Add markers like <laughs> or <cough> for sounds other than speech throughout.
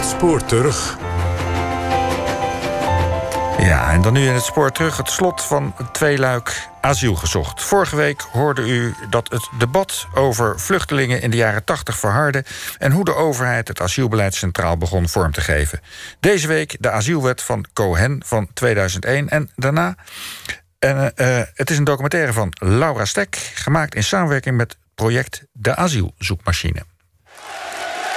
Het spoor terug. Ja, en dan nu in het spoor terug het slot van het tweeluik asiel gezocht. Vorige week hoorde u dat het debat over vluchtelingen in de jaren 80 verhardde... en hoe de overheid het asielbeleid centraal begon vorm te geven. Deze week de asielwet van Cohen van 2001 en daarna... En, uh, het is een documentaire van Laura Stek... gemaakt in samenwerking met project De Asielzoekmachine.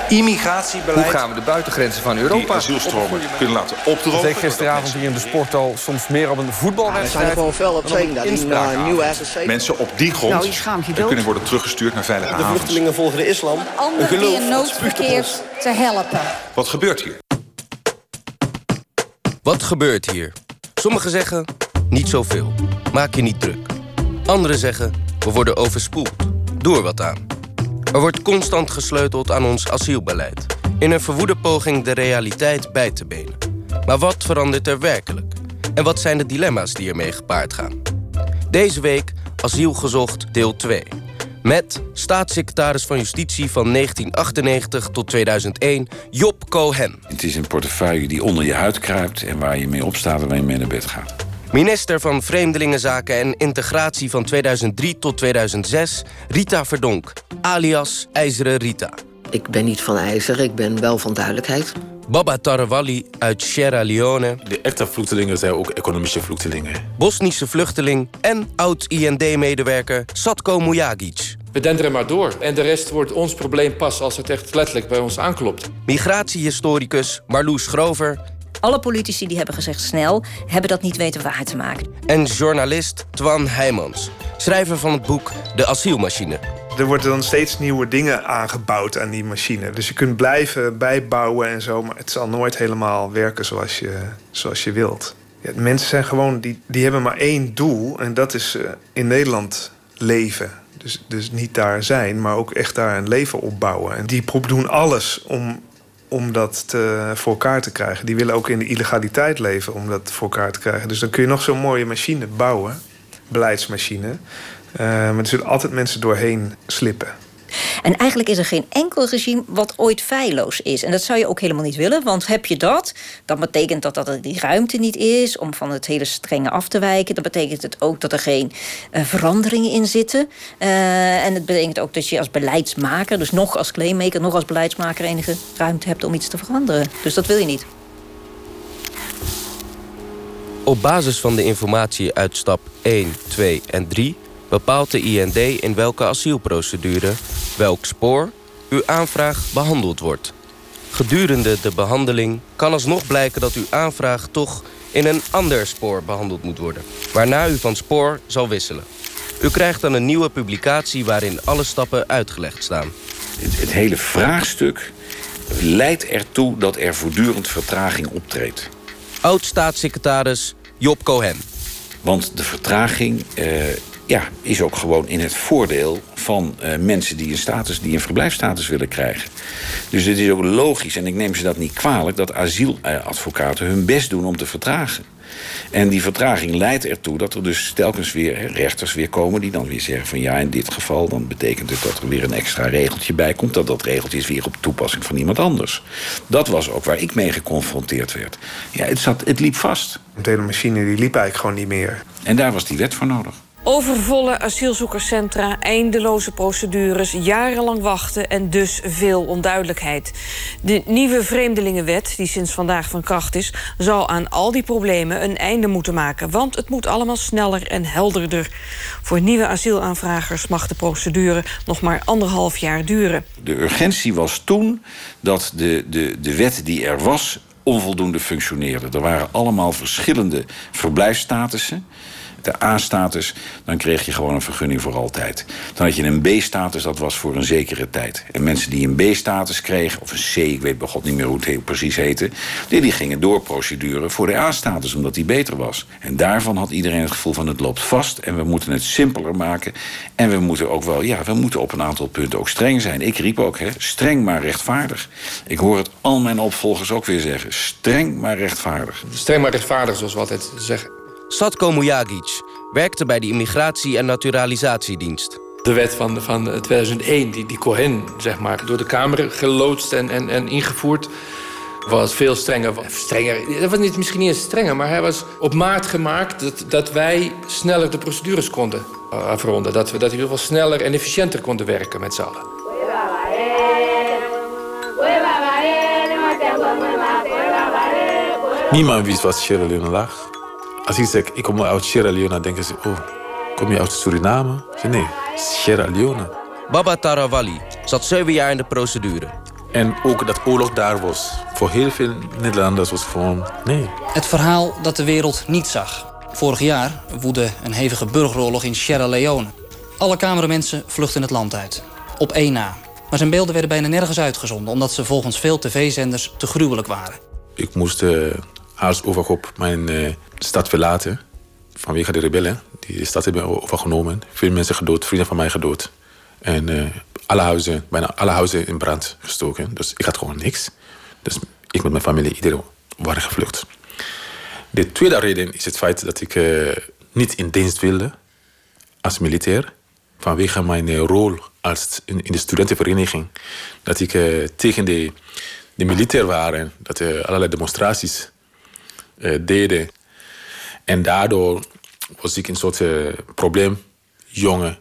Immigratiebeleid. Hoe gaan we de buitengrenzen van Europa... Die asielstromen kunnen laten opdrogen. Ik gisteravond hier in de sporthal soms meer op een voetbalwedstrijd... Ja, gewoon fel op tegen dat nieuwe Mensen op die grond nou, kunnen worden teruggestuurd naar veilige havens. De vluchtelingen volgen de islam. Anderen die in nood verkeerd te helpen. Wat gebeurt hier? Wat gebeurt hier? Sommigen zeggen, niet zoveel. Maak je niet druk. Anderen zeggen, we worden overspoeld. Doe er wat aan. Er wordt constant gesleuteld aan ons asielbeleid. In een verwoede poging de realiteit bij te benen. Maar wat verandert er werkelijk? En wat zijn de dilemma's die ermee gepaard gaan? Deze week Asiel gezocht deel 2. Met staatssecretaris van Justitie van 1998 tot 2001, Job Cohen. Het is een portefeuille die onder je huid kruipt... en waar je mee opstaat en waar je mee naar bed gaat. Minister van Vreemdelingenzaken en Integratie van 2003 tot 2006, Rita Verdonk, alias IJzeren Rita. Ik ben niet van ijzer, ik ben wel van duidelijkheid. Baba Tarawali uit Sierra Leone. De echte vluchtelingen zijn ook economische vluchtelingen. Bosnische vluchteling en oud-IND-medewerker Satko Mujagic. We denderen maar door. En de rest wordt ons probleem pas als het echt letterlijk bij ons aanklopt. Migratiehistoricus Marloes Grover alle politici die hebben gezegd snel, hebben dat niet weten waar te maken. En journalist Twan Heijmans, schrijver van het boek De Asielmachine. Er worden dan steeds nieuwe dingen aangebouwd aan die machine. Dus je kunt blijven bijbouwen en zo, maar het zal nooit helemaal werken zoals je, zoals je wilt. Ja, mensen zijn gewoon, die, die hebben maar één doel en dat is uh, in Nederland leven. Dus, dus niet daar zijn, maar ook echt daar een leven opbouwen. En die doen alles om om dat te, voor elkaar te krijgen. Die willen ook in de illegaliteit leven om dat voor elkaar te krijgen. Dus dan kun je nog zo'n mooie machine bouwen, beleidsmachine. Uh, maar er zullen altijd mensen doorheen slippen. En eigenlijk is er geen enkel regime wat ooit feilloos is. En dat zou je ook helemaal niet willen. Want heb je dat, dan betekent dat dat er die ruimte niet is om van het hele strenge af te wijken. Dat betekent het ook dat er geen uh, veranderingen in zitten. Uh, en het betekent ook dat je als beleidsmaker, dus nog als claimmaker, nog als beleidsmaker enige ruimte hebt om iets te veranderen. Dus dat wil je niet. Op basis van de informatie uit stap 1, 2 en 3 bepaalt de IND in welke asielprocedure, welk spoor uw aanvraag behandeld wordt. Gedurende de behandeling kan alsnog blijken dat uw aanvraag toch in een ander spoor behandeld moet worden, waarna u van spoor zal wisselen. U krijgt dan een nieuwe publicatie waarin alle stappen uitgelegd staan. Het, het hele vraagstuk leidt ertoe dat er voortdurend vertraging optreedt. Oud-staatssecretaris Job Cohen. Want de vertraging uh, ja, is ook gewoon in het voordeel van uh, mensen die een, status, die een verblijfsstatus willen krijgen. Dus het is ook logisch, en ik neem ze dat niet kwalijk... dat asieladvocaten hun best doen om te vertragen. En die vertraging leidt ertoe dat er dus telkens weer rechters weer komen... die dan weer zeggen van ja, in dit geval... dan betekent het dat er weer een extra regeltje bij komt... dat dat regeltje is weer op toepassing van iemand anders. Dat was ook waar ik mee geconfronteerd werd. Ja, het, zat, het liep vast. De hele machine die liep eigenlijk gewoon niet meer. En daar was die wet voor nodig. Overvolle asielzoekerscentra, eindeloze procedures, jarenlang wachten en dus veel onduidelijkheid. De nieuwe Vreemdelingenwet, die sinds vandaag van kracht is, zal aan al die problemen een einde moeten maken. Want het moet allemaal sneller en helderder. Voor nieuwe asielaanvragers mag de procedure nog maar anderhalf jaar duren. De urgentie was toen dat de, de, de wet die er was onvoldoende functioneerde. Er waren allemaal verschillende verblijfsstatussen de A-status, dan kreeg je gewoon een vergunning voor altijd. Dan had je een B-status, dat was voor een zekere tijd. En mensen die een B-status kregen, of een C, ik weet bij god niet meer hoe het precies heette... Die, die gingen door procedure voor de A-status, omdat die beter was. En daarvan had iedereen het gevoel van het loopt vast... en we moeten het simpeler maken. En we moeten ook wel, ja, we moeten op een aantal punten ook streng zijn. Ik riep ook, hè, streng maar rechtvaardig. Ik hoor het al mijn opvolgers ook weer zeggen. Streng maar rechtvaardig. Streng maar rechtvaardig, zoals we altijd zeggen. Satko Mujagic werkte bij de Immigratie- en Naturalisatiedienst. De wet van, van 2001, die, die Cohen zeg maar, door de Kamer geloodst en, en, en ingevoerd... was veel strenger. strenger. Dat was niet, misschien niet eens strenger, maar hij was op maat gemaakt dat, dat wij sneller de procedures konden afronden. Dat we dat in ieder geval sneller en efficiënter konden werken met z'n allen. Niemand wist wat Sierra Leone lag. Als ik zeg, ik kom uit Sierra Leone, denken ze, oh, kom je uit Suriname? Ik zeg, nee, Sierra Leone. Baba Tarawali zat zeven jaar in de procedure. En ook dat oorlog daar was. Voor heel veel Nederlanders was gewoon, nee. Het verhaal dat de wereld niet zag. Vorig jaar woedde een hevige burgeroorlog in Sierra Leone. Alle cameramensen vluchtten het land uit. Op één na. Maar zijn beelden werden bijna nergens uitgezonden... omdat ze volgens veel tv-zenders te gruwelijk waren. Ik moest uh, haast overhoop mijn uh, stad verlaten. Vanwege de rebellen die de stad hebben overgenomen. Veel mensen gedood, vrienden van mij gedood. En uh, alle huizen, bijna alle huizen in brand gestoken. Dus ik had gewoon niks. Dus ik met mijn familie, iedereen waren gevlucht. De tweede reden is het feit dat ik uh, niet in dienst wilde als militair. Vanwege mijn uh, rol als in, in, de studentenvereniging. Dat ik tegen de, de militair waren. Dat er allerlei demonstraties deden. En daardoor was ik een soort probleemjongen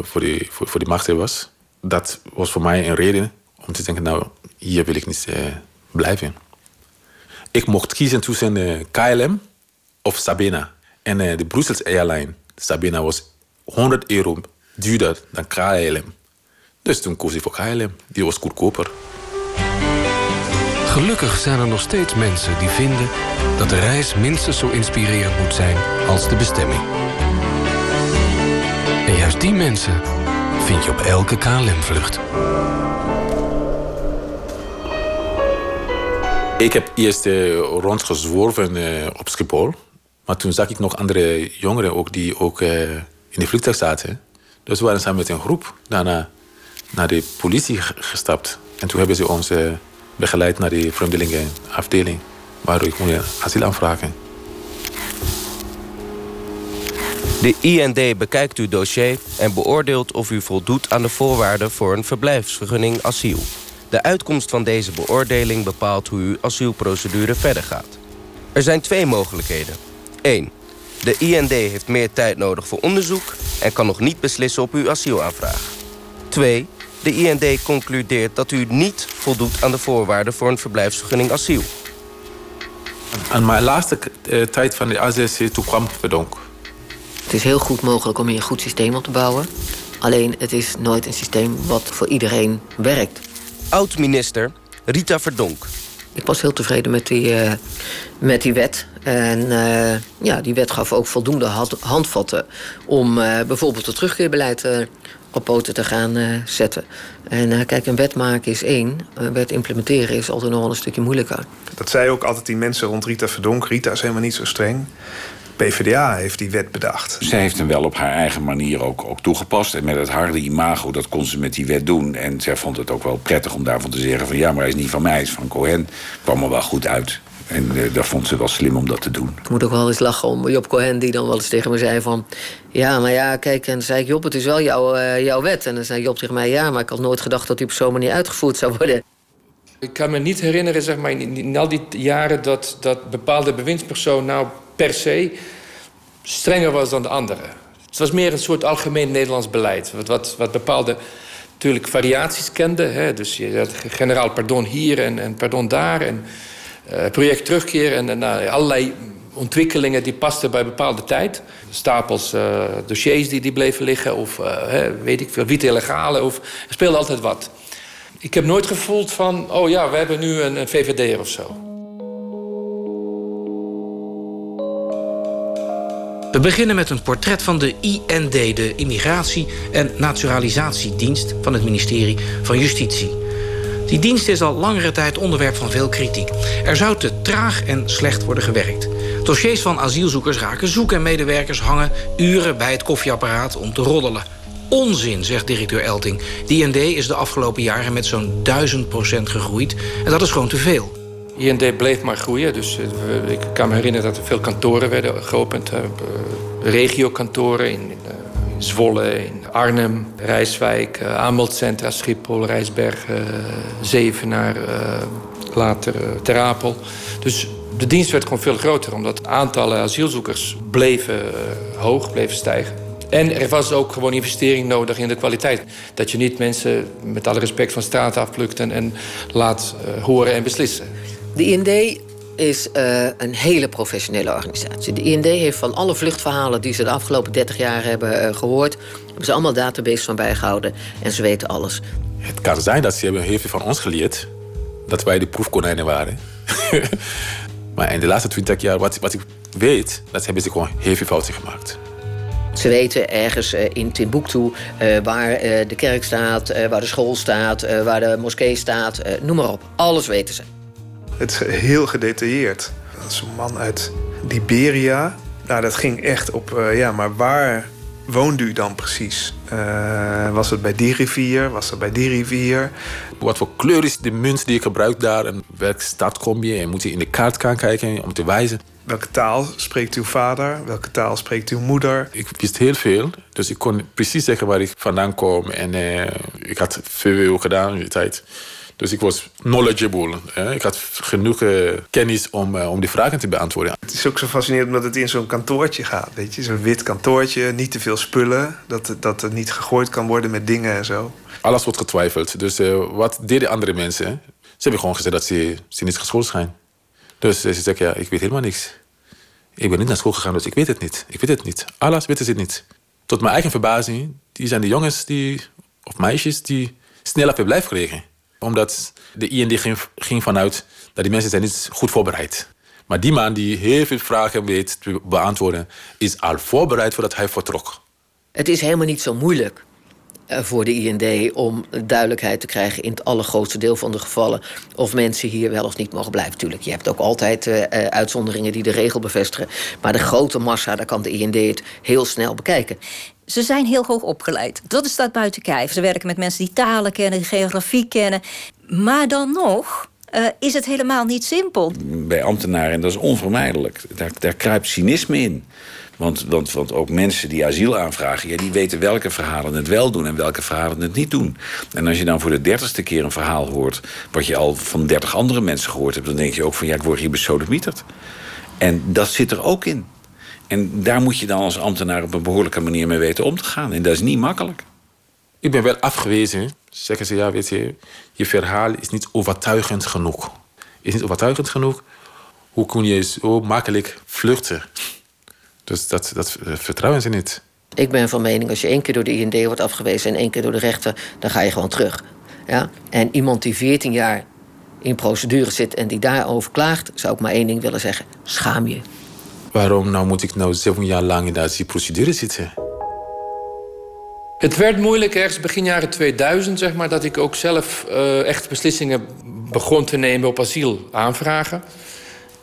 voor, de, voor, voor de machthebbers. Dat was voor mij een reden om te denken, nou, hier wil ik niet blijven. Ik mocht kiezen tussen KLM of Sabena. En de Brussels Airline, Sabena, was 100 euro duurder dan KLM. Dus toen koos ik voor KLM. Die was goedkoper. Gelukkig zijn er nog steeds mensen die vinden dat de reis minstens zo inspirerend moet zijn als de bestemming. En juist die mensen vind je op elke KLM-vlucht. Ik heb eerst uh, rondgezworven uh, op Schiphol. Maar toen zag ik nog andere jongeren ook die ook uh, in de vliegtuig zaten. Dus we waren samen met een groep daarna naar de politie gestapt. En toen hebben ze ons begeleid naar de vreemdelingenafdeling. Waar ik moest asiel aanvragen. De IND bekijkt uw dossier en beoordeelt of u voldoet aan de voorwaarden voor een verblijfsvergunning asiel. De uitkomst van deze beoordeling bepaalt hoe uw asielprocedure verder gaat. Er zijn twee mogelijkheden. 1. De IND heeft meer tijd nodig voor onderzoek... en kan nog niet beslissen op uw asielaanvraag. 2. De IND concludeert dat u niet voldoet aan de voorwaarden... voor een verblijfsvergunning asiel. Aan mijn laatste uh, tijd van de AZC toen kwam verdonk. Het is heel goed mogelijk om hier een goed systeem op te bouwen. Alleen het is nooit een systeem wat voor iedereen werkt oud-minister Rita Verdonk. Ik was heel tevreden met die, uh, met die wet. En uh, ja, die wet gaf ook voldoende handvatten om uh, bijvoorbeeld het terugkeerbeleid op poten te gaan zetten. En kijk, een wet maken is één, een wet implementeren is altijd nog wel een stukje moeilijker. Dat zei ook altijd die mensen rond Rita Verdonk. Rita is helemaal niet zo streng. PvdA heeft die wet bedacht. Zij heeft hem wel op haar eigen manier ook, ook toegepast. En met het harde imago, dat kon ze met die wet doen. En zij vond het ook wel prettig om daarvan te zeggen... van ja, maar hij is niet van mij, hij is van Cohen. Kwam er wel goed uit. En uh, dat vond ze wel slim om dat te doen. Ik moet ook wel eens lachen om Job Cohen, die dan wel eens tegen me zei van... ja, maar ja, kijk, en dan zei ik, Job, het is wel jouw, uh, jouw wet. En dan zei Job tegen mij, ja, maar ik had nooit gedacht... dat die op zo'n manier uitgevoerd zou worden. Ik kan me niet herinneren, zeg maar, in, in al die jaren... dat, dat bepaalde bewindspersoon nou per se strenger was dan de andere. Het was meer een soort algemeen Nederlands beleid. Wat, wat, wat bepaalde natuurlijk variaties kende. Hè. Dus je had generaal pardon hier en, en pardon daar. En project terugkeer en, allerlei ontwikkelingen die pasten bij bepaalde tijd. Stapels uh, dossiers die, die bleven liggen. Of hè, weet ik veel, witte illegale. Of, er speelde altijd wat. Ik heb nooit gevoeld van, oh ja, we hebben nu een, een VVD'er of zo. We beginnen met een portret van de IND, de Immigratie- en Naturalisatiedienst van het ministerie van Justitie. Die dienst is al langere tijd onderwerp van veel kritiek. Er zou te traag en slecht worden gewerkt. Dossiers van asielzoekers raken zoek en medewerkers hangen uren bij het koffieapparaat om te roddelen. Onzin, zegt directeur Elting. IND is de afgelopen jaren met zo'n 1000 procent gegroeid. En dat is gewoon te veel. IND bleef maar groeien. Dus uh, ik kan me herinneren dat er veel kantoren werden geopend. Uh, regiokantoren in, Zwolle, in Arnhem, Rijswijk, uh, aanmeldcentra Schiphol, Rijsbergen, Zevenaar, later Ter Apel. Dus de dienst werd gewoon veel groter, omdat aantallen asielzoekers bleven hoog, bleven stijgen. En er was ook gewoon investering nodig in de kwaliteit. Dat je niet mensen met alle respect van straat afplukt en, en laat horen en beslissen. De IND is uh, een hele professionele organisatie. De IND heeft van alle vluchtverhalen die ze de afgelopen 30 jaar hebben uh, gehoord... hebben ze allemaal databases van bijgehouden en ze weten alles. Het kan zijn dat ze hebben heel veel van ons geleerd. Dat wij de proefkonijnen waren. <laughs> maar in de laatste 20 jaar, wat, wat ik weet... dat hebben ze gewoon heel veel fouten gemaakt. Ze weten ergens uh, in Timbuktu uh, waar uh, de kerk staat, waar de school staat, waar de moskee staat. noem maar op. Alles weten ze. Het is heel gedetailleerd. Dat is een man uit Liberia. Nou, dat ging echt op, ja, maar waar woont u dan precies? was het bij die rivier? Was het bij die rivier? Wat voor kleur is de munt die je gebruikt daar? En welke stad kom je? En moet je in de kaart gaan kijken om te wijzen. Welke taal spreekt uw vader? Welke taal spreekt uw moeder? Ik wist heel veel, dus ik kon precies zeggen waar ik vandaan kom. En uh, ik had veel gedaan in die tijd. Dus ik was knowledgeable. Hè? Ik had genoeg uh, kennis om, uh, om die vragen te beantwoorden. Het is ook zo fascinerend omdat het in zo'n kantoortje gaat. Weet je, zo'n wit kantoortje, niet te veel spullen. Dat, dat er niet gegooid kan worden met dingen en zo. Alles wordt getwijfeld. Dus uh, wat deden andere mensen? Ze hebben gewoon gezegd dat ze, ze niet geschoold zijn. Dus ze zeggen, ja, ik weet helemaal niks. Ik ben niet naar school gegaan, dus ik weet het niet. Ik weet het niet. Alles weten ze niet. Tot mijn eigen verbazing, die zijn de jongens die, of meisjes die sneller verblijf kregen. Omdat de IND ging, ging vanuit dat die mensen zijn niet goed voorbereid. Maar die man die heel veel vragen weet te beantwoorden, is al voorbereid voordat hij vertrok. Het is helemaal niet zo moeilijk voor de IND om duidelijkheid te krijgen in het allergrootste deel van de gevallen of mensen hier wel of niet mogen blijven. Tuurlijk, je hebt ook altijd uh, uitzonderingen die de regel bevestigen. Maar de grote massa, daar kan de IND het heel snel bekijken. Ze zijn heel hoog opgeleid. Dat staat buiten kijf. Ze werken met mensen die talen kennen, die geografie kennen. Maar dan nog uh, is het helemaal niet simpel. Bij ambtenaren, en dat is onvermijdelijk, daar, daar kruipt cynisme in. Want, want, want ook mensen die asiel aanvragen... Ja, die weten welke verhalen het wel doen en welke verhalen het niet doen. En als je dan voor de dertigste keer een verhaal hoort... wat je al van dertig andere mensen gehoord hebt... dan denk je ook van ja, ik word hier besodemieterd. En dat zit er ook in. En daar moet je dan als ambtenaar op een behoorlijke manier mee weten om te gaan. En dat is niet makkelijk. Ik ben wel afgewezen. Zeggen ze, ja, weet je, je verhaal is niet overtuigend genoeg. Is niet overtuigend genoeg. Hoe kun je zo makkelijk vluchten? Dus dat, dat vertrouwen ze niet. Ik ben van mening, als je één keer door de IND wordt afgewezen... en één keer door de rechter, dan ga je gewoon terug. Ja? En iemand die 14 jaar in procedure zit en die daarover klaagt... zou ik maar één ding willen zeggen, schaam je. Waarom nou moet ik nou zeven jaar lang in die procedure zitten? Het werd moeilijk ergens begin jaren 2000, zeg maar... dat ik ook zelf uh, echt beslissingen begon te nemen op asiel aanvragen.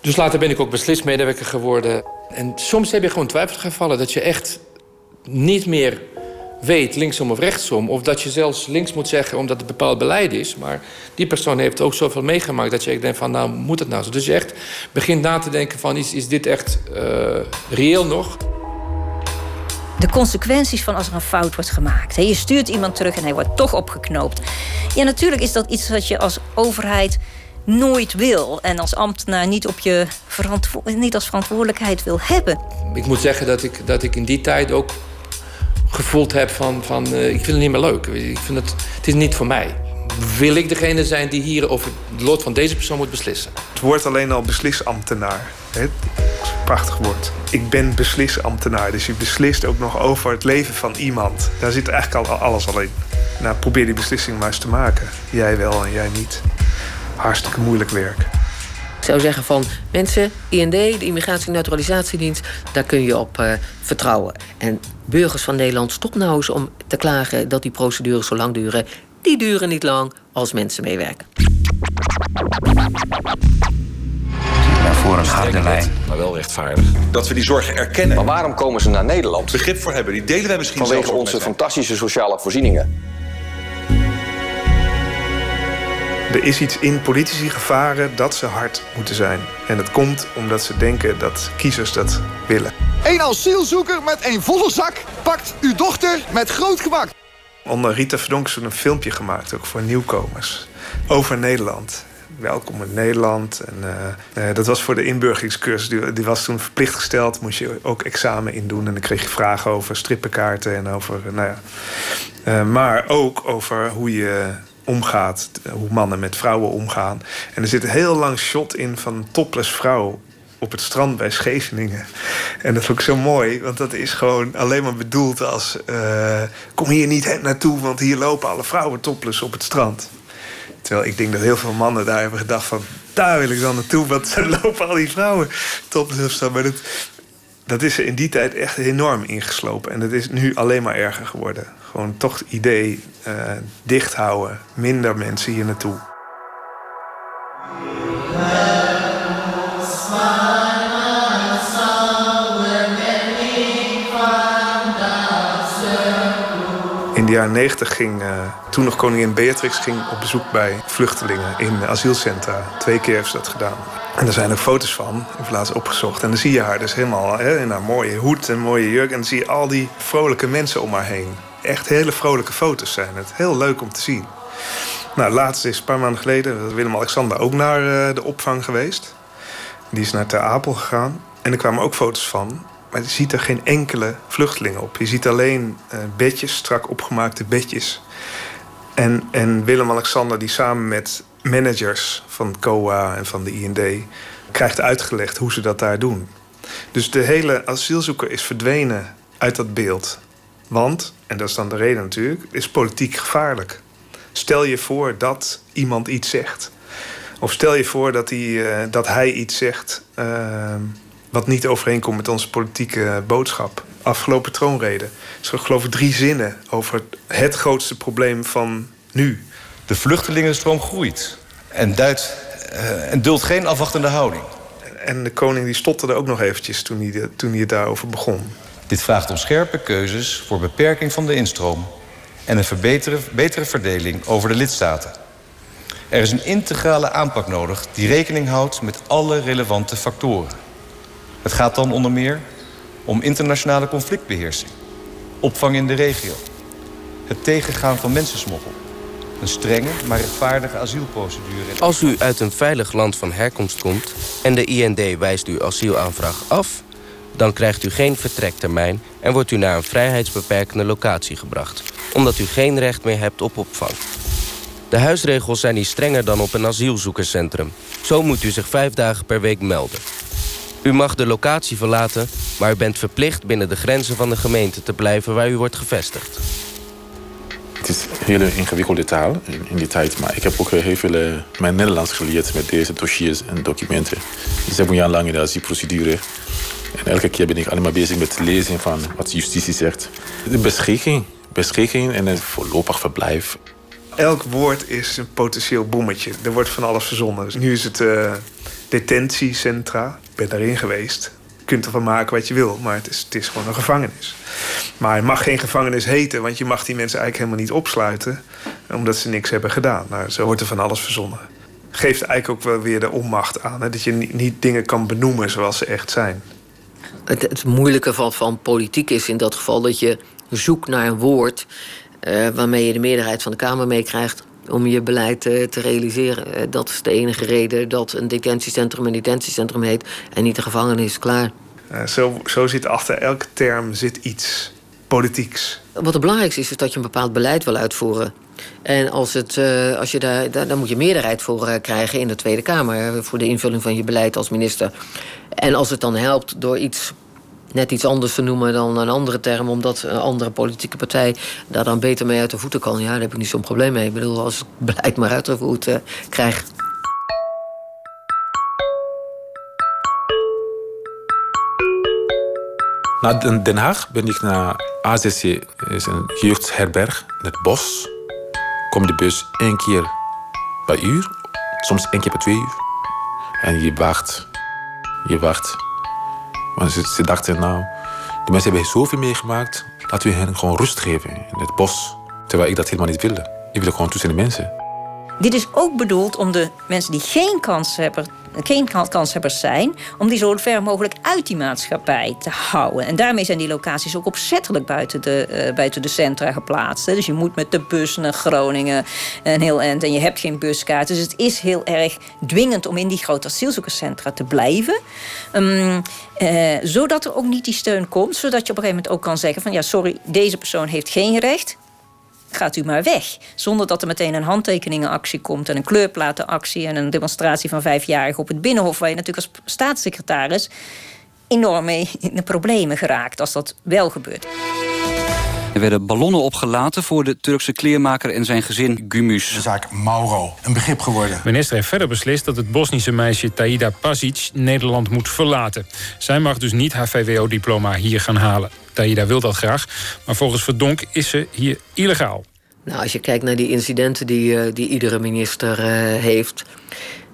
Dus later ben ik ook beslismedewerker geworden. En soms heb je gewoon twijfelgevallen dat je echt niet meer weet, linksom of rechtsom. Of dat je zelfs links moet zeggen omdat het bepaald beleid is. Maar die persoon heeft ook zoveel meegemaakt dat je echt denkt van nou moet het nou zo. Dus je echt begint na te denken van is, is dit echt uh, reëel nog? De consequenties van als er een fout wordt gemaakt. Je stuurt iemand terug en hij wordt toch opgeknoopt. Ja, natuurlijk is dat iets wat je als overheid nooit wil. En als ambtenaar niet, op je niet als verantwoordelijkheid wil hebben. Ik moet zeggen dat ik, dat ik in die tijd ook gevoeld heb van... van uh, ik vind het niet meer leuk. Ik vind het, het is niet voor mij. Wil ik degene zijn die hier over het lot van deze persoon moet beslissen? Het woord alleen al beslisambtenaar. Hè? Dat is een prachtig woord. Ik ben beslisambtenaar. Dus je beslist ook nog over het leven van iemand. Daar zit eigenlijk al alles al in. Nou, probeer die beslissing maar eens te maken. Jij wel en jij niet hartstikke moeilijk werk. Ik zou zeggen van mensen, IND, de Immigratie- en Naturalisatiedienst, daar kun je op uh, vertrouwen. En burgers van Nederland, stop nou eens om te klagen dat die procedures zo lang duren. Die duren niet lang als mensen meewerken. voor een harde lijn. Maar wel rechtvaardig. Dat we die zorgen erkennen. Maar waarom komen ze naar Nederland? Begrip voor hebben, die delen wij misschien Vanwege onze fantastische sociale voorzieningen. Er is iets in politici gevaren dat ze hard moeten zijn. En dat komt omdat ze denken dat kiezers dat willen. Een asielzoeker met een volle zak pakt uw dochter met groot gemak. Onder Rita Verdonk is een filmpje gemaakt, ook voor nieuwkomers, over Nederland. Welkom in Nederland. En, uh, dat was voor de inburgeringscursus. Die, die, was toen verplicht gesteld. Moest je ook examen indoen. En dan kreeg je vragen over strippenkaarten en over. Nou ja. Uh, maar ook over hoe je omgaat. Hoe mannen met vrouwen omgaan. En er zit een heel lang shot in van een topless vrouw op het strand bij Scheveningen. En dat vond ik zo mooi, want dat is gewoon alleen maar bedoeld als... Uh, kom hier niet naartoe, want hier lopen alle vrouwen topless op het strand. Terwijl ik denk dat heel veel mannen daar hebben gedacht van... daar wil ik dan naartoe, want ze <laughs> lopen al die vrouwen topless op strand. Maar dat, dat is er in die tijd echt enorm ingeslopen. En dat is nu alleen maar erger geworden. Gewoon toch het idee uh, dicht houden, minder mensen hier naartoe. In de jaren 90 ging uh, toen nog koningin Beatrix ging op bezoek bij vluchtelingen in asielcentra. Twee keer heeft ze dat gedaan. En er zijn ook foto's van, ik heb laatst opgezocht. En dan zie je haar dus helemaal hè, in haar mooie hoed en mooie jurk. En dan zie je al die vrolijke mensen om haar heen. Echt hele vrolijke foto's zijn het. Heel leuk om te zien. Nou, laatst is een paar maanden geleden Willem-Alexander ook naar uh, de opvang geweest. Die is naar Ter Apel gegaan. En er kwamen ook foto's van. Maar je ziet er geen enkele vluchteling op. Je ziet alleen uh, bedjes, strak opgemaakte bedjes. En, en Willem-Alexander die samen met managers van COA en van de IND... krijgt uitgelegd hoe ze dat daar doen. Dus de hele asielzoeker is verdwenen uit dat beeld. Want, en dat is dan de reden natuurlijk, is politiek gevaarlijk. Stel je voor dat iemand iets zegt. Of stel je voor dat hij, uh, dat hij iets zegt uh, wat niet overeenkomt met onze politieke boodschap. Afgelopen troonrede. Dus ik geloof drie zinnen over het grootste probleem van nu. De vluchtelingenstroom groeit en, duidt, uh, en duldt geen afwachtende houding. En de koning die stotterde ook nog eventjes toen hij, de, toen hij het daarover begon. Dit vraagt om scherpe keuzes voor beperking van de instroom... en een verbeterde, betere verdeling over de lidstaten. Er is een integrale aanpak nodig die rekening houdt met alle relevante factoren. Het gaat dan onder meer om internationale conflictbeheersing... opvang in de regio, het tegengaan van mensensmokkel... een strenge, maar rechtvaardige asielprocedure... Als u uit een veilig land van herkomst komt... en de IND wijst uw asielaanvraag af dan krijgt u geen vertrektermijn en wordt u naar een vrijheidsbeperkende locatie gebracht, omdat u geen recht meer hebt op opvang. De huisregels zijn hier strenger dan op een asielzoekerscentrum. Zo moet u zich vijf dagen per week melden. U mag de locatie verlaten, maar u bent verplicht binnen de grenzen van de gemeente te blijven waar u wordt gevestigd. Het is een hele ingewikkelde taal in, die tijd, maar ik heb ook heel veel uh, mijn Nederlands geleerd met deze dossiers en documenten. Een jaar lang in de asielprocedure en elke keer ben ik alleen maar bezig met lezen van wat justitie zegt. De beschikking, beschikking en een voorlopig verblijf. Elk woord is een potentieel bommetje. Er wordt van alles verzonnen. Dus nu is het uh, detentiecentra. Ik ben daarin geweest. Je kunt ervan maken wat je wil, maar het is, het is gewoon een gevangenis. Maar het mag geen gevangenis heten, want je mag die mensen eigenlijk helemaal niet opsluiten. Omdat ze niks hebben gedaan. Nou, zo wordt er van alles verzonnen. Geeft eigenlijk ook wel weer de onmacht aan. Dat je niet dingen kan benoemen zoals ze echt zijn. Het, het moeilijke van, van politiek is in dat geval dat je zoekt naar een woord uh, waarmee je de meerderheid van de Kamer meekrijgt om je beleid uh, te realiseren. Uh, dat is de enige reden dat een detentiecentrum een detentiecentrum heet en niet een gevangenis. Klaar. zo, zo zit achter elke term zit iets politieks. Wat het belangrijkste is, is dat je een bepaald beleid wil uitvoeren. En als, het, uh, als je daar, daar, moet je meerderheid voor uh, krijgen in de Tweede Kamer. Voor de invulling van je beleid als minister. En als het dan helpt door iets net iets anders te noemen dan een andere term, omdat een andere politieke partij daar dan beter mee uit de voeten kan. Ja, daar heb ik niet zo'n probleem mee. Ik bedoel, als ik beleid maar uitgevoerd uh, krijg. Na Den Haag ben ik naar AZC, is een jeugdherberg in het bos. Kom de bus één keer per uur, soms één keer per twee uur. En je wacht, je wacht. Maar ze, dachten, nou, die mensen hebben zoveel meegemaakt, laten we hen gewoon rust geven in het bos. Terwijl ik dat helemaal niet wilde. Ik wilde gewoon tussen de mensen. Dit is ook bedoeld om de mensen die geen kans hebben geen kanshebbers zijn, om die zo ver mogelijk uit die maatschappij te houden. En daarmee zijn die locaties ook opzettelijk buiten de, uh, buiten de centra geplaatst. Hè. Dus je moet met de bus naar Groningen een heel eind en je hebt geen buskaart. Dus het is heel erg dwingend om in die grote asielzoekerscentra te blijven. Um, uh, zodat er ook niet die steun komt, zodat je op een gegeven moment ook kan zeggen van ja, sorry, deze persoon heeft geen recht gaat u maar weg. Zonder dat er meteen een handtekeningenactie komt... en een kleurplatenactie en een demonstratie van vijfjarigen op het Binnenhof... waar je natuurlijk als staatssecretaris enorm mee in de problemen geraakt... als dat wel gebeurt. Er werden ballonnen opgelaten voor de Turkse kleermaker en zijn gezin Gumus. De zaak Mauro, een begrip geworden. De minister heeft verder beslist dat het Bosnische meisje Taida Pasic Nederland moet verlaten. Zij mag dus niet haar VWO-diploma hier gaan halen. Taida wil dat graag, maar volgens Verdonk is ze hier illegaal. Nou, als je kijkt naar die incidenten die, uh, die iedere minister uh, heeft...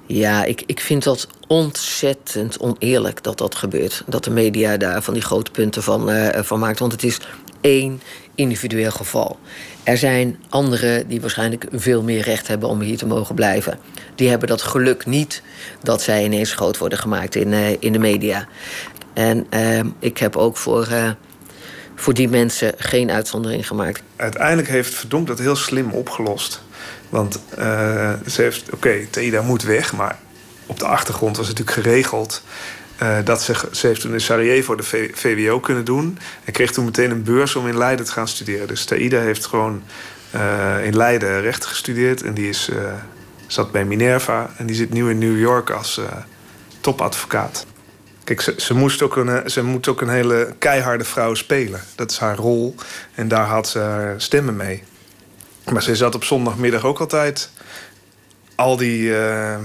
Ja, ik, ik vind dat ontzettend oneerlijk dat dat gebeurt. Dat de media daar van die grote punten van, uh, van maakt. Want het is één individueel geval. Er zijn anderen die waarschijnlijk veel meer recht hebben om hier te mogen blijven. Die hebben dat geluk niet dat zij ineens groot worden gemaakt in, in de media. En uh, ik heb ook voor, voor die mensen geen uitzondering gemaakt. Uiteindelijk heeft Verdonk dat heel slim opgelost. Want ze heeft, oké, okay, Teda moet weg, maar op de achtergrond was het natuurlijk geregeld uh, dat ze, ze heeft toen in Sarajevo de VWO kunnen doen. En kreeg toen meteen een beurs om in Leiden te gaan studeren. Dus Taida heeft gewoon uh, in Leiden recht gestudeerd. En die is, uh, zat bij Minerva. En die zit nu in New York als topadvocaat. Kijk, ze, moest ook een, ze moet ook een hele keiharde vrouw spelen. Dat is haar rol. En daar had ze haar stemmen mee. Maar ze zat op zondagmiddag ook altijd al die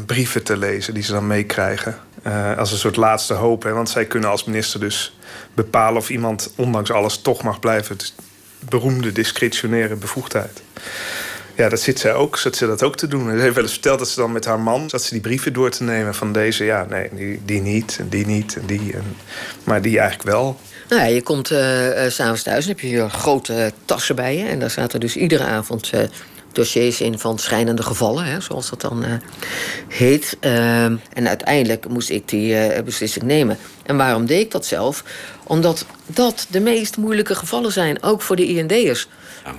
brieven te lezen die ze dan meekrijgen. Uh, als een soort laatste hoop. Hè? Want zij kunnen als minister dus bepalen of iemand ondanks alles toch mag blijven. Het beroemde discretionaire bevoegdheid. Ja, dat zit zij ook, zat ze dat ook te doen. Ze heeft wel eens verteld dat ze dan met haar man zat ze die brieven door te nemen van deze, ja, nee, die, die niet, en die niet, en die. Maar die eigenlijk wel. Nou ja, je komt uh, s'avonds thuis en heb je je grote tassen bij je. En daar zaten dus iedere avond uh, dossiers in van schijnende gevallen, hè, zoals dat dan heet. Uh, en uiteindelijk moest ik die beslissing nemen. En waarom deed ik dat zelf? Omdat dat de meest moeilijke gevallen zijn, ook voor de IND'ers.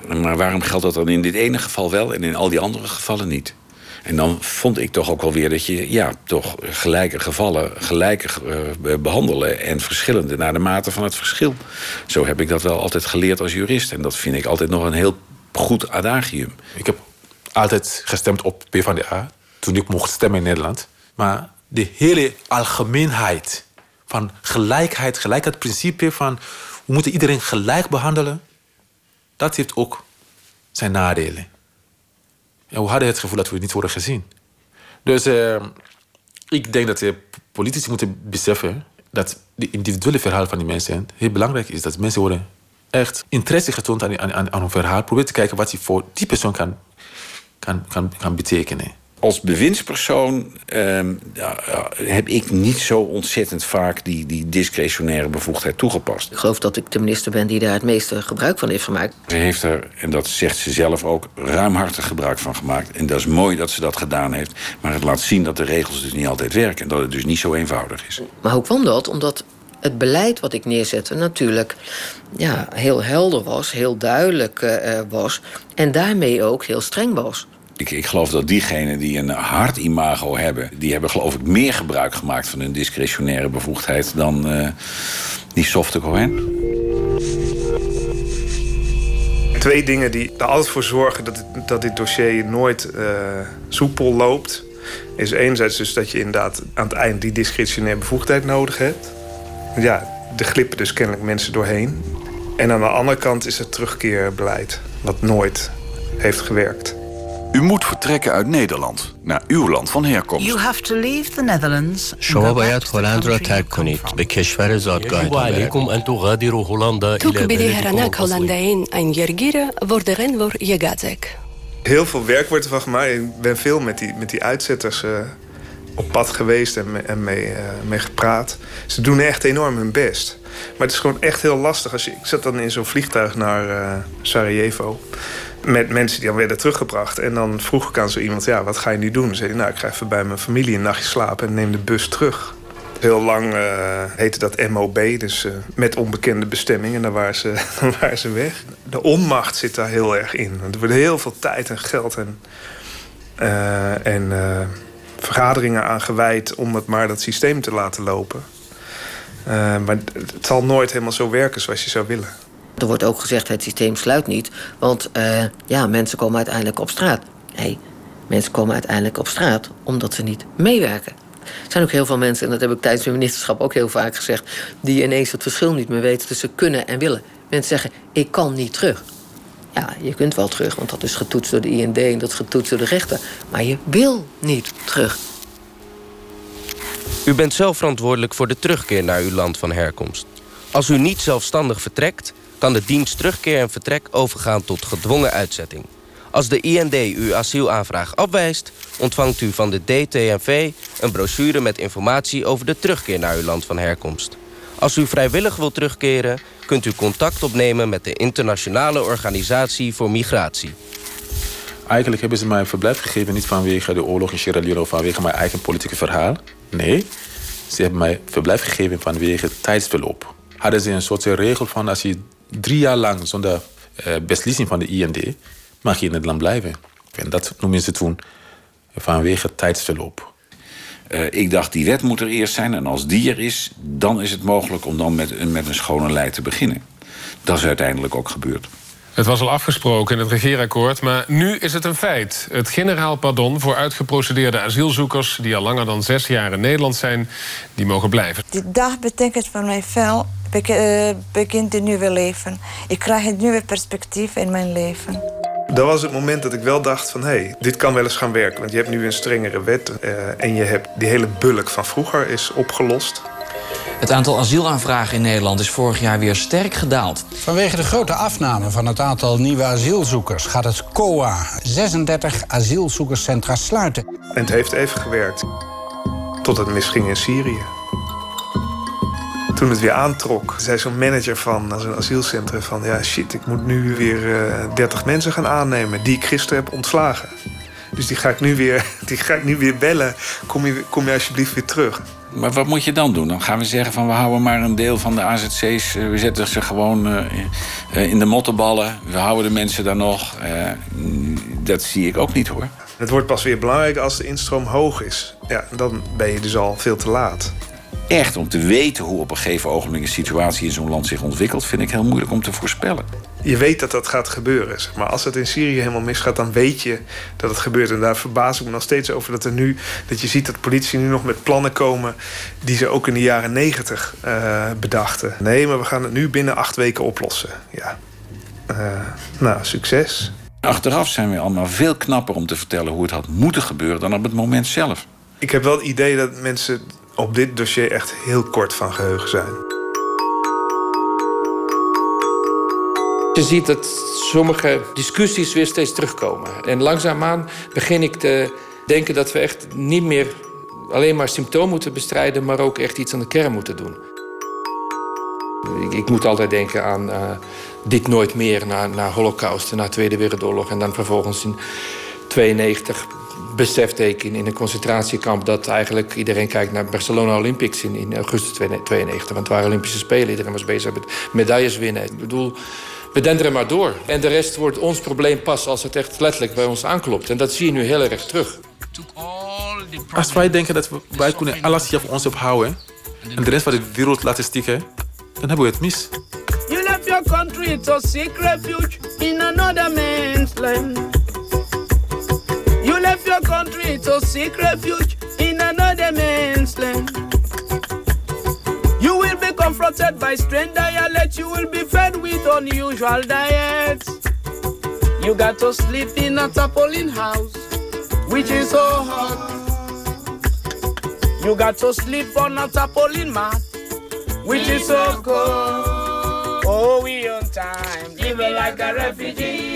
Maar waarom geldt dat dan in dit ene geval wel en in al die andere gevallen niet? En dan vond ik toch ook wel weer dat je ja, toch gelijke gevallen gelijk uh, behandelen en verschillende naar de mate van het verschil. Zo heb ik dat wel altijd geleerd als jurist. En dat vind ik altijd nog een heel goed adagium. Ik heb altijd gestemd op PvdA toen ik mocht stemmen in Nederland. Maar de hele algemeenheid van gelijkheid, gelijkheidsprincipe van we moeten iedereen gelijk behandelen, dat heeft ook zijn nadelen. En we hadden het gevoel dat we niet worden gezien. Dus uh, ik denk dat de politici moeten beseffen dat de individuele verhaal van die mensen heel belangrijk is. Dat mensen worden echt interesse getoond aan, aan, aan een verhaal. Probeer te kijken wat hij voor die persoon kan, kan, kan, kan betekenen. Als bewindspersoon ehm, heb ik niet zo ontzettend vaak die, die discretionaire bevoegdheid toegepast. Ik geloof dat ik de minister ben die daar het meeste gebruik van heeft gemaakt. Ze heeft er, en dat zegt ze zelf ook, ruimhartig gebruik van gemaakt. En dat is mooi dat ze dat gedaan heeft. Maar het laat zien dat de regels dus niet altijd werken. En dat het dus niet zo eenvoudig is. Maar hoe kwam dat? Omdat het beleid wat ik neerzette natuurlijk ja, heel helder was, heel duidelijk uh, was en daarmee ook heel streng was. Ik, ik, geloof dat diegenen die een hard imago hebben, die hebben geloof ik meer gebruik gemaakt van hun discretionaire bevoegdheid dan uh, die softe Cohen. Twee dingen die er altijd voor zorgen dat, dat dit dossier nooit uh, soepel loopt. Is enerzijds dus dat je inderdaad aan het eind die discretionaire bevoegdheid nodig hebt ja, er glippen dus kennelijk mensen doorheen. En aan de andere kant is het terugkeerbeleid, wat nooit heeft gewerkt. U moet vertrekken uit Nederland naar uw land van herkomst. You have to leave the Netherlands. شما باید هلند را ترک کنید به کشور زادگاهتان برید. Toekbidden heranak Hollandijen en Jergire worden voor Jegazek. Heel veel werk wordt ervan gemaakt. Ik ben veel met die, met die uitzetters uh, op pad geweest en, en mee, uh, mee gepraat. Ze doen echt enorm hun best. Maar het is gewoon echt heel lastig. Als je, ik zat dan in zo'n vliegtuig naar uh, Sarajevo. met mensen die dan werden teruggebracht. En dan vroeg ik aan zo iemand, ja, wat ga je nu doen? Zei nou, ik ga even bij mijn familie een nachtje slapen... en neem de bus terug. Heel lang uh, heette dat MOB, dus uh, met onbekende bestemming. En dan waren, ze, <laughs> dan waren ze weg. De onmacht zit daar heel erg in. Er wordt heel veel tijd en geld en, uh, en vergaderingen aan gewijd... om het maar dat systeem te laten lopen. maar het zal nooit helemaal zo werken zoals je zou willen. Er wordt ook gezegd, het systeem sluit niet. Want ja, mensen komen uiteindelijk op straat. Nee, mensen komen uiteindelijk op straat omdat ze niet meewerken. Er zijn ook heel veel mensen, en dat heb ik tijdens mijn ministerschap ook heel vaak gezegd, die ineens het verschil niet meer weten tussen kunnen en willen. Mensen zeggen: Ik kan niet terug. Ja, je kunt wel terug, want dat is getoetst door de IND en dat is getoetst door de rechter. Maar je wil niet terug. U bent zelf verantwoordelijk voor de terugkeer naar uw land van herkomst. Als u niet zelfstandig vertrekt, kan de dienst terugkeer en vertrek overgaan tot gedwongen uitzetting. Als de IND uw asielaanvraag afwijst, ontvangt u van de DTNV een brochure met informatie over de terugkeer naar uw land van herkomst. Als u vrijwillig wilt terugkeren, kunt u contact opnemen met de Internationale Organisatie voor Migratie. Eigenlijk hebben ze mij een verblijf gegeven niet vanwege de oorlog in Sierra Leone of vanwege mijn eigen politieke verhaal. Nee, ze hebben mij verblijf gegeven vanwege tijdsverloop. Hadden ze een soort regel van als je drie jaar lang zonder uh, beslissing van de IND mag je in het land blijven. En dat noemen ze toen vanwege tijdsverloop. Uh, ik dacht, die wet moet er eerst zijn. En als die er is, dan is het mogelijk om dan met, met een schone lei te beginnen. Dat is uiteindelijk ook gebeurd. Het was al afgesproken in het regeerakkoord, maar nu is het een feit. Het generaal pardon voor uitgeprocedeerde asielzoekers... die al langer dan zes jaar in Nederland zijn, die mogen blijven. Die dag betekent voor mij veel. Eh, begint een nieuwe leven. Ik krijg een nieuwe perspectief in mijn leven. Dat was het moment dat ik wel dacht van... hé, hey, dit kan wel eens gaan werken. Want je hebt nu een strengere wet... Uh, en je hebt die hele bulk van vroeger is opgelost. Het aantal asielaanvragen in Nederland is vorig jaar weer sterk gedaald. Vanwege de grote afname van het aantal nieuwe asielzoekers... gaat het COA 36 asielzoekerscentra sluiten. En het heeft even gewerkt. Tot het misging in Syrië toen het weer aantrok, zei zo'n manager van zo'n asielcentrum van... ja, shit, ik moet nu weer uh, eh, 30 mensen gaan aannemen die ik gisteren heb ontslagen. Dus die ga ik nu weer, <laughs> die ga ik nu weer bellen. Kom je, kom je alsjeblieft weer terug. Maar wat moet je dan doen? Dan gaan we zeggen van we houden maar een deel van de AZC's. Eh, we zetten ze gewoon uh, in de mottenballen. We houden de mensen daar nog. dat zie ik ook niet hoor. Het wordt pas weer belangrijk als de instroom hoog is. Ja, dan ben je dus al veel te laat echt om te weten hoe op een gegeven ogenblik een situatie in zo'n land zich ontwikkelt, vind ik heel moeilijk om te voorspellen. Je weet dat dat gaat gebeuren. Maar als het in Syrië helemaal misgaat, dan weet je dat het gebeurt. En daar verbaas ik me nog steeds over dat er nu. dat je ziet dat politie nu nog met plannen komen. die ze ook in de jaren negentig uh, bedachten. Nee, maar we gaan het nu binnen acht weken oplossen. Ja. Uh, nou, succes. Achteraf zijn we allemaal veel knapper om te vertellen hoe het had moeten gebeuren dan op het moment zelf. Ik heb wel het idee dat mensen op dit dossier echt heel kort van geheugen zijn. Je ziet dat sommige discussies weer steeds terugkomen. En langzaamaan begin ik te denken dat we echt niet meer alleen maar symptoom moeten bestrijden, maar ook echt iets aan de kern moeten doen. Ik, moet altijd denken aan uh, dit nooit meer, na, na Holocaust, na Tweede Wereldoorlog en dan vervolgens in 92 besefte ik in, in een concentratiekamp dat eigenlijk iedereen kijkt naar Barcelona Olympics in, in augustus 92. Want het waren Olympische Spelen. Iedereen was bezig met medailles winnen. Ik bedoel, we denderen maar door. En de rest wordt ons probleem pas als het echt letterlijk bij ons aanklopt. En dat zie je nu heel erg terug. Als wij denken dat wij kunnen alles hier voor ons ophouden... en de rest van de wereld laten stikken, dan hebben we het mis. You left your country to seek refuge in another man's land. You left your country to seek refuge in another man's land. Confronted by strange dialect. You will be fed with unusual diets. You got to sleep in a tarpaulin house, which is so hot. You got to sleep on a tarpaulin mat, which is so cold. Oh, we on time, living like a refugee.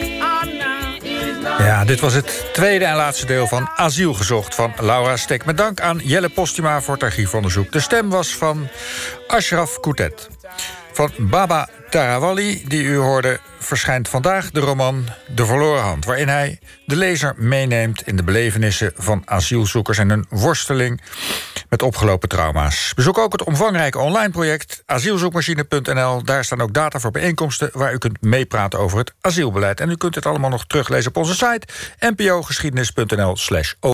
Ja, dit was het tweede en laatste deel van Asiel gezocht van Laura Stek. Met dank aan Jelle Postuma voor het archiefonderzoek. De stem was van Ashraf Koutet. Van Baba Tarawalli, die u hoorde, verschijnt vandaag de roman De Verloren Hand... waarin hij de lezer meeneemt in de belevenissen van asielzoekers... en hun worsteling met opgelopen trauma's. Bezoek ook het omvangrijke online project asielzoekmachine.nl. Daar staan ook data voor bijeenkomsten... waar u kunt meepraten over het asielbeleid. En u kunt het allemaal nog teruglezen op onze site npogeschiedenis.nl slash